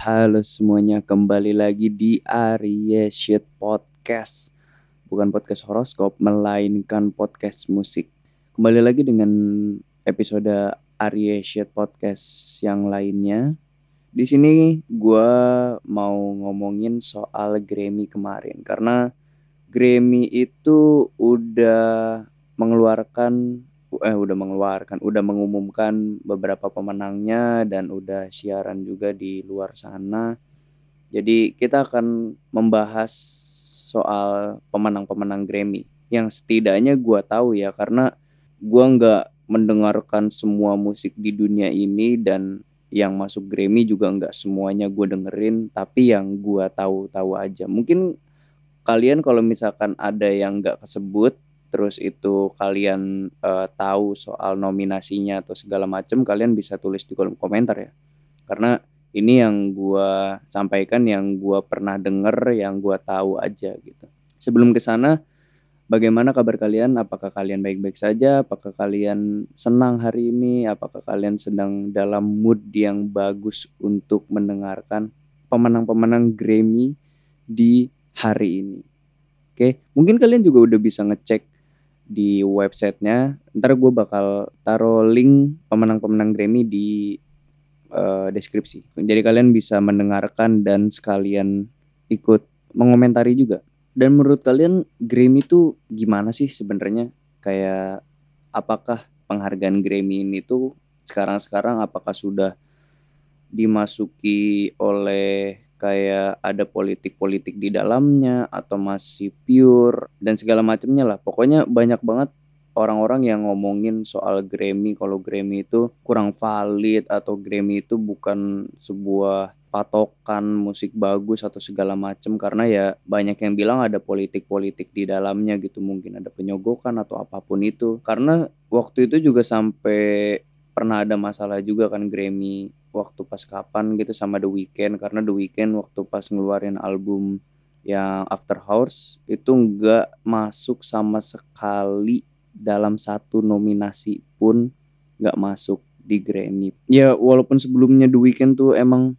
Halo semuanya, kembali lagi di Arya Shit Podcast. Bukan podcast horoskop, melainkan podcast musik. Kembali lagi dengan episode Arya Shit Podcast yang lainnya. Di sini gue mau ngomongin soal Grammy kemarin karena Grammy itu udah mengeluarkan eh udah mengeluarkan, udah mengumumkan beberapa pemenangnya dan udah siaran juga di luar sana. Jadi kita akan membahas soal pemenang-pemenang Grammy yang setidaknya gue tahu ya karena gue nggak mendengarkan semua musik di dunia ini dan yang masuk Grammy juga nggak semuanya gue dengerin tapi yang gue tahu-tahu aja mungkin kalian kalau misalkan ada yang nggak kesebut terus itu kalian uh, tahu soal nominasinya atau segala macam kalian bisa tulis di kolom komentar ya. Karena ini yang gue sampaikan yang gue pernah denger yang gue tahu aja gitu. Sebelum ke sana bagaimana kabar kalian? Apakah kalian baik-baik saja? Apakah kalian senang hari ini? Apakah kalian sedang dalam mood yang bagus untuk mendengarkan pemenang-pemenang Grammy di hari ini? Oke, mungkin kalian juga udah bisa ngecek di websitenya. Ntar gue bakal taruh link pemenang-pemenang Grammy di uh, deskripsi. Jadi kalian bisa mendengarkan dan sekalian ikut mengomentari juga. Dan menurut kalian Grammy itu gimana sih sebenarnya? Kayak apakah penghargaan Grammy ini tuh sekarang-sekarang apakah sudah dimasuki oleh kayak ada politik-politik di dalamnya atau masih pure dan segala macamnya lah. Pokoknya banyak banget orang-orang yang ngomongin soal Grammy. Kalau Grammy itu kurang valid atau Grammy itu bukan sebuah patokan musik bagus atau segala macam. Karena ya banyak yang bilang ada politik-politik di dalamnya gitu. Mungkin ada penyogokan atau apa pun itu. Karena waktu itu juga sampai pernah ada masalah juga kan Grammy waktu pas kapan gitu sama The Weeknd karena The Weeknd waktu pas ngeluarin album yang After Hours itu nggak masuk sama sekali dalam satu nominasi pun nggak masuk di Grammy. Ya walaupun sebelumnya The Weeknd tuh emang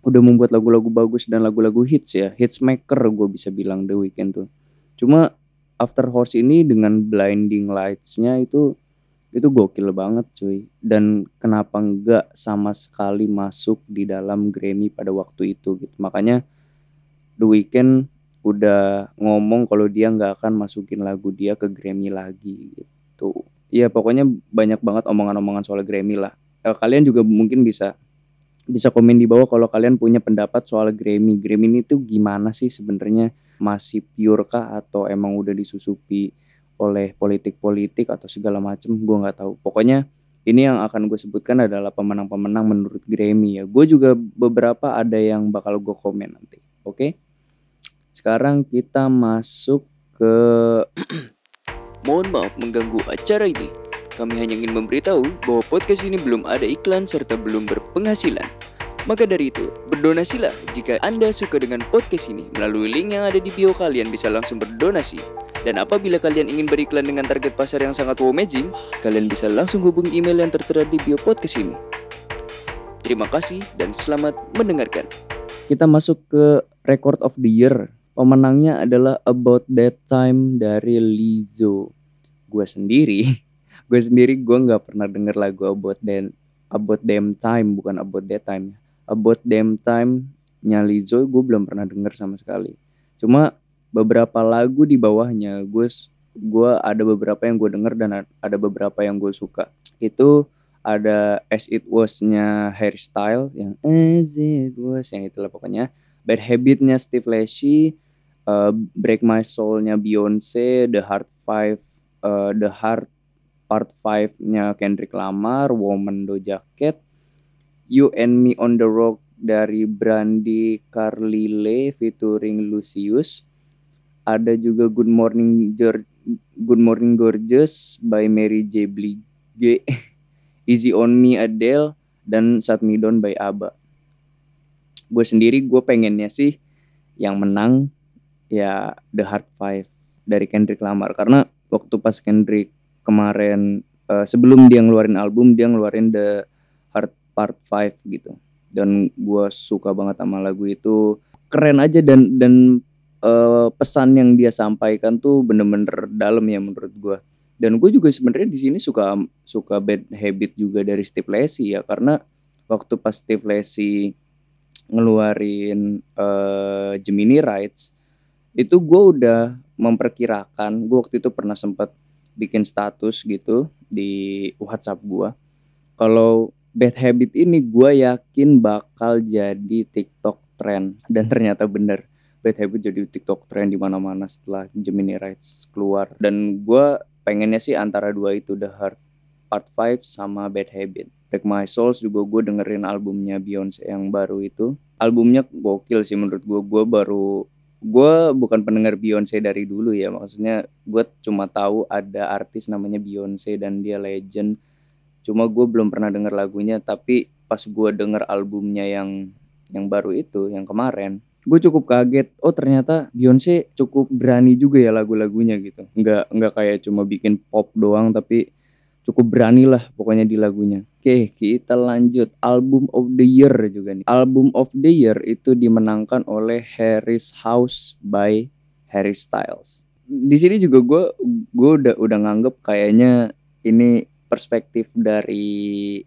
udah membuat lagu-lagu bagus dan lagu-lagu hits ya, hits maker gue bisa bilang The Weeknd tuh. Cuma After Hours ini dengan blinding lights-nya itu itu gokil banget cuy. Dan kenapa enggak sama sekali masuk di dalam Grammy pada waktu itu gitu. Makanya The Weeknd udah ngomong kalau dia nggak akan masukin lagu dia ke Grammy lagi gitu. Ya pokoknya banyak banget omongan-omongan soal Grammy lah. Eh, kalian juga mungkin bisa bisa komen di bawah kalau kalian punya pendapat soal Grammy. Grammy ini tuh gimana sih sebenarnya? Masih pure kah atau emang udah disusupi oleh politik-politik atau segala macam gue nggak tahu pokoknya ini yang akan gue sebutkan adalah pemenang-pemenang menurut Grammy ya gue juga beberapa ada yang bakal gue komen nanti oke okay? sekarang kita masuk ke mohon maaf mengganggu acara ini kami hanya ingin memberitahu bahwa podcast ini belum ada iklan serta belum berpenghasilan maka dari itu, berdonasilah jika Anda suka dengan podcast ini. Melalui link yang ada di bio kalian bisa langsung berdonasi. Dan apabila kalian ingin beriklan dengan target pasar yang sangat amazing, kalian bisa langsung hubungi email yang tertera di bio podcast ini. Terima kasih dan selamat mendengarkan. Kita masuk ke Record of the Year. Pemenangnya adalah About That Time dari Lizzo. Gue sendiri, gue sendiri gue nggak pernah denger lagu About That About Damn Time, bukan About That Time. About Damn Time nya Lizzo gue belum pernah denger sama sekali. Cuma beberapa lagu di bawahnya. Gue gue ada beberapa yang gue denger dan ada beberapa yang gue suka. Itu ada As It Was-nya hairstyle yang As It Was yang itulah pokoknya. Bad Habit-nya Steve Lacy uh, Break My Soul-nya Beyonce The Heart Five uh, The Heart Part 5-nya Kendrick Lamar Woman Doja Cat You and Me on the Rock dari Brandy Carlile featuring Lucius ada juga Good Morning Good Morning Gorgeous by Mary J Blige Easy on Me Adele dan Sat Me Down by ABBA gue sendiri gue pengennya sih yang menang ya The Hard Five dari Kendrick Lamar karena waktu pas Kendrick kemarin uh, sebelum dia ngeluarin album dia ngeluarin The Hard Part 5 gitu. Dan gue suka banget sama lagu itu. Keren aja dan dan uh, pesan yang dia sampaikan tuh bener-bener dalam ya menurut gue. Dan gue juga sebenarnya di sini suka suka bad habit juga dari Steve Lacy ya karena waktu pas Steve Lacy ngeluarin uh, Gemini Rights itu gue udah memperkirakan gue waktu itu pernah sempat bikin status gitu di WhatsApp gue kalau bad habit ini gue yakin bakal jadi TikTok trend dan ternyata bener bad habit jadi TikTok trend di mana-mana setelah Gemini Rights keluar dan gue pengennya sih antara dua itu The Heart Part 5 sama Bad Habit Break My Souls juga gue dengerin albumnya Beyonce yang baru itu. Albumnya gokil sih menurut gue. Gue baru gue bukan pendengar Beyonce dari dulu ya. Maksudnya gue cuma tahu ada artis namanya Beyonce dan dia legend. Cuma gue belum pernah denger lagunya. Tapi pas gue denger albumnya yang yang baru itu, yang kemarin, gue cukup kaget. Oh ternyata Beyonce cukup berani juga ya lagu-lagunya gitu. Nggak nggak kayak cuma bikin pop doang tapi cukup berani lah pokoknya di lagunya. Oke, kita lanjut album of the year juga nih. Album of the year itu dimenangkan oleh Harris House by Harry Styles. Di sini juga gue gue udah udah nganggep kayaknya ini perspektif dari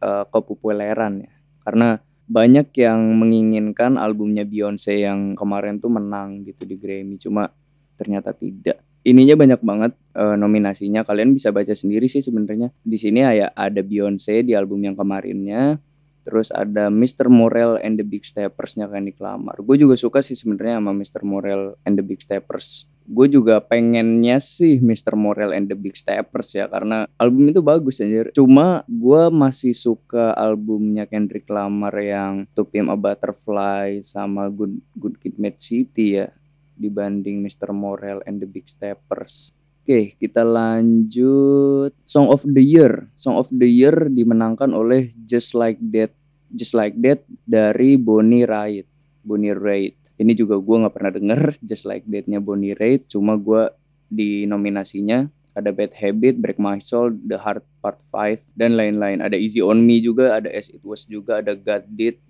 uh, kepopuleran ya. Karena banyak yang menginginkan albumnya Beyonce yang kemarin tuh menang gitu di Grammy, cuma ternyata tidak ininya banyak banget uh, nominasinya. Kalian bisa baca sendiri sih sebenarnya. Di sini ya ada Beyonce di album yang kemarinnya. Terus ada Mr. Morel and the Big Steppers-nya Kendrick Lamar. Gue juga suka sih sebenarnya sama Mr. Morel and the Big Steppers. Gue juga pengennya sih Mr. Morel and the Big Steppers ya karena album itu bagus anjir. Cuma gue masih suka albumnya Kendrick Lamar yang To Pimp a Butterfly sama Good Good Kid, Mad City ya dibanding Mr. Morel and the Big Steppers. Oke, kita lanjut. Song of the Year. Song of the Year dimenangkan oleh Just Like That. Just Like That dari Bonnie Raitt. Bonnie Raitt. Ini juga gue gak pernah denger Just Like That-nya Bonnie Raitt. Cuma gue di nominasinya ada Bad Habit, Break My Soul, The Heart Part 5, dan lain-lain. Ada Easy On Me juga, ada As It Was juga, ada God Did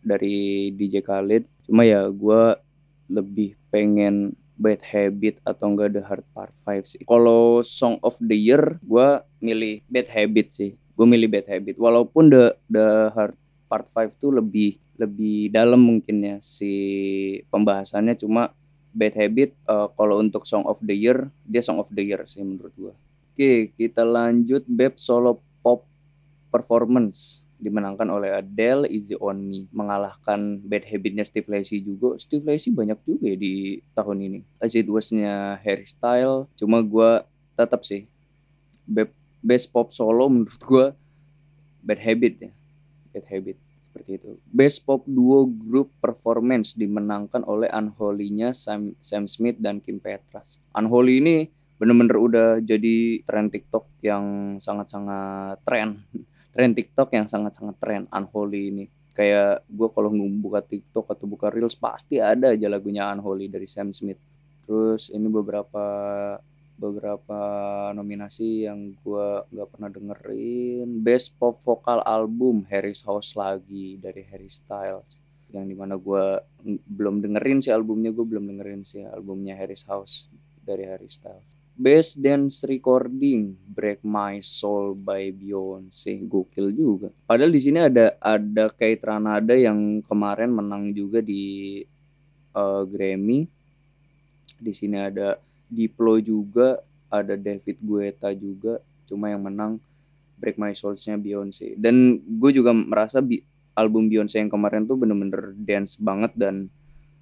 dari DJ Khalid. Cuma ya gue lebih pengen Bad Habit atau enggak The Hard Part 5 sih. Kalau Song of the Year, gue milih Bad Habit sih. Gue milih Bad Habit. Walaupun The The Hard Part 5 tuh lebih lebih dalam mungkin ya si pembahasannya. Cuma Bad Habit uh, kalau untuk Song of the Year dia Song of the Year sih menurut gue. Oke, kita lanjut Beb Solo Pop Performance dimenangkan oleh Adele Easy On Me. Mengalahkan bad habitnya Steve Lacy juga. Steve Lacy banyak juga ya di tahun ini. As It Was-nya Harry Style cuma gue tetap sih best pop solo menurut gue Bad Habit ya. Bad Habit seperti itu Best Pop Duo Group Performance dimenangkan oleh Unholy-nya Sam, Sam Smith dan Kim Petras. Unholy ini bener-bener udah jadi tren TikTok yang sangat-sangat tren. Tren TikTok yang sangat-sangat tren Unholy ini. Kayak gue kalau buka TikTok atau buka Reels pasti ada aja lagunya Unholy dari Sam Smith. Terus ini beberapa beberapa nominasi yang gue nggak pernah dengerin Best Pop Vocal Album Harry's House lagi dari Harry Styles yang di mana gue belum dengerin sih albumnya gue belum dengerin sih albumnya Harry's House dari Harry Styles Best Dance Recording Break My Soul by Beyonce gokil juga. Padahal di sini ada ada Kate Ranada yang kemarin menang juga di uh, Grammy. Di sini ada Diplo juga, ada David Guetta juga. Cuma yang menang Break My Soul-nya Beyonce. Dan gue juga merasa bi album Beyonce yang kemarin tuh bener-bener dance banget dan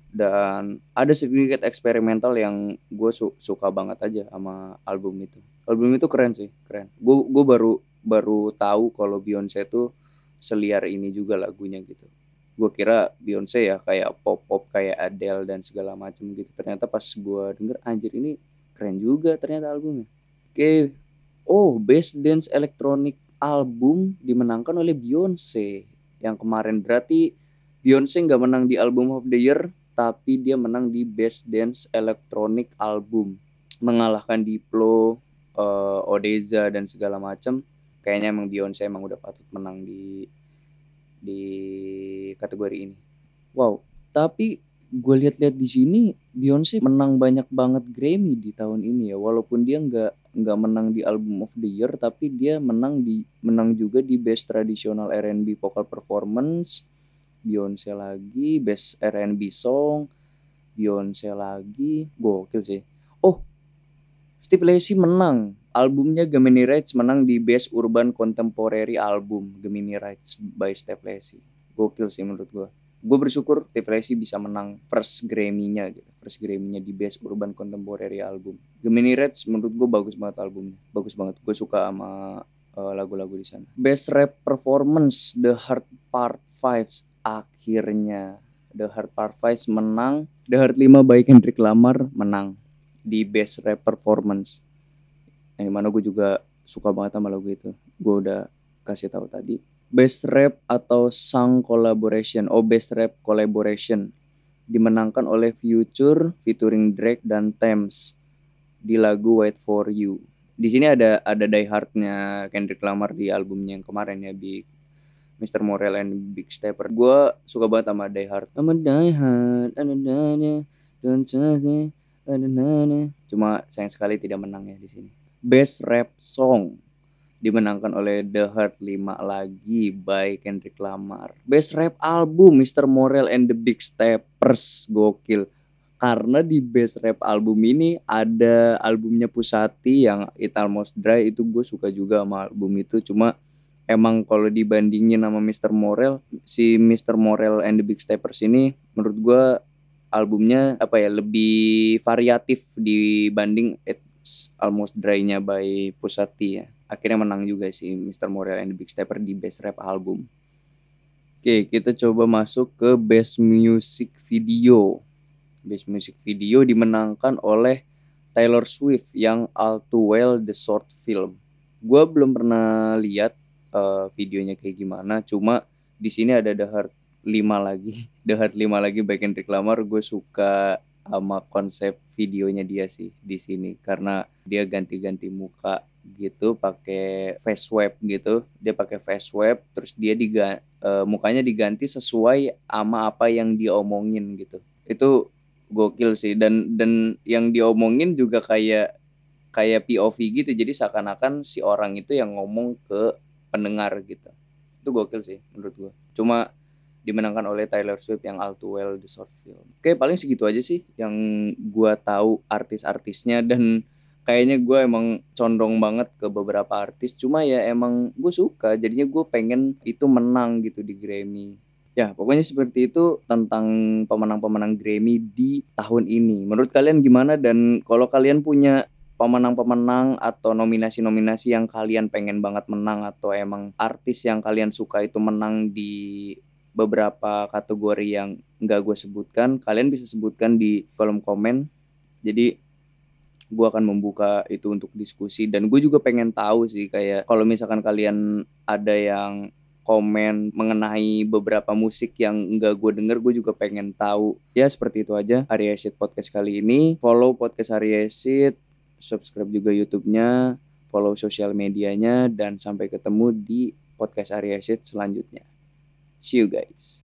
dan ada sedikit eksperimental yang gue su suka banget aja sama album itu album itu keren sih keren gue baru baru tahu kalau Beyonce itu seliar ini juga lagunya gitu gue kira Beyonce ya kayak pop pop kayak Adele dan segala macam gitu. Ternyata pas gue denger anjir ini keren juga ternyata albumnya. Oke. Oh best dance electronic album dimenangkan oleh Beyonce yang kemarin berarti Beyonce nggak menang di album of the year tapi dia menang di Best Dance Electronic Album. Mengalahkan Diplo, uh, Odeza dan segala macam. Kayaknya emang Beyonce emang udah patut menang di di kategori ini. Wow, tapi gue lihat-lihat di sini Beyonce menang banyak banget Grammy di tahun ini ya. Walaupun dia nggak nggak menang di album of the year tapi dia menang di menang juga di best traditional R&B vocal performance. Beyonce lagi best R&B song. Beyonce lagi gokil sih. Oh Steve Lacy menang albumnya Gemini Rights menang di best urban contemporary album Gemini Rights by Steve Lacy gokil sih menurut gue gue bersyukur Steve Lacy bisa menang first Grammy-nya gitu first Grammy-nya di Best Urban Contemporary Album. Gemini Reds menurut gue bagus banget albumnya. Bagus banget. Gue suka sama uh, lagu-lagu di sana. Best Rap Performance The Hard Part 5 akhirnya. The Hard Part 5 menang. The Hard 5 by Kendrick Lamar menang di Best Rap Performance yang di mana gue juga suka banget sama lagu itu gue udah kasih tahu tadi Best Rap atau Song Collaboration, oh Best Rap Collaboration dimenangkan oleh Future featuring Drake dan Thames di lagu Wait For You. Di sini ada ada Die Hard-nya Kendrick Lamar di albumnya yang kemarin ya Big Mr. Morel and Big Stepper. Gue suka banget sama Die Hard. Sama Die Hard, don't ada Cuma sayang sekali tidak menang ya di sini. Best Rap Song dimenangkan oleh The Heart 5 lagi by Kendrick Lamar. Best Rap Album Mr. Morel and the Big Steppers gokil. Karena di Best Rap Album ini ada albumnya Pusati yang It Almost Dry itu gue suka juga sama album itu cuma emang kalau dibandingin sama Mr. Morel si Mr. Morel and the Big Steppers ini menurut gue albumnya apa ya lebih variatif dibanding It's Almost Dry-nya by Pusati ya akhirnya menang juga sih Mr. Morel and the Big Stepper di Best Rap Album. Oke, kita coba masuk ke Best Music Video. Best Music Video dimenangkan oleh Taylor Swift yang All Too Well The Short Film. Gue belum pernah lihat uh, videonya kayak gimana, cuma di sini ada The Heart 5 lagi. The Heart 5 lagi baik Kendrick Lamar, gue suka sama konsep videonya dia sih di sini. Karena dia ganti-ganti muka gitu pakai face swap gitu. Dia pakai face swap terus dia diga uh, mukanya diganti sesuai sama apa yang dia omongin gitu. Itu gokil sih. Dan dan yang diomongin juga kayak kayak POV gitu. Jadi seakan-akan si orang itu yang ngomong ke pendengar gitu. Itu gokil sih menurut gua. Cuma dimenangkan oleh Taylor Swift yang All Too Well The Short Film. Oke, paling segitu aja sih yang gua tahu artis-artisnya. Dan kayaknya gue emang condong banget ke beberapa artis. Cuma ya emang gue suka. Jadinya gue pengen itu menang gitu di Grammy. Ya pokoknya seperti itu tentang pemenang-pemenang Grammy di tahun ini. Menurut kalian gimana? Dan kalau kalian punya pemenang-pemenang atau nominasi-nominasi yang kalian pengen banget menang atau emang artis yang kalian suka itu menang di beberapa kategori yang nggak gue sebutkan kalian bisa sebutkan di kolom komen. Jadi gue akan membuka itu untuk diskusi. Dan gue juga pengen tahu sih kayak kalau misalkan kalian ada yang komen mengenai beberapa musik yang enggak gue denger gue juga pengen tahu. Ya seperti itu aja Arya Shit Podcast kali ini. Follow podcast Arya Shit subscribe juga YouTube-nya follow sosial medianya dan sampai ketemu di podcast Arya Shit selanjutnya see you guys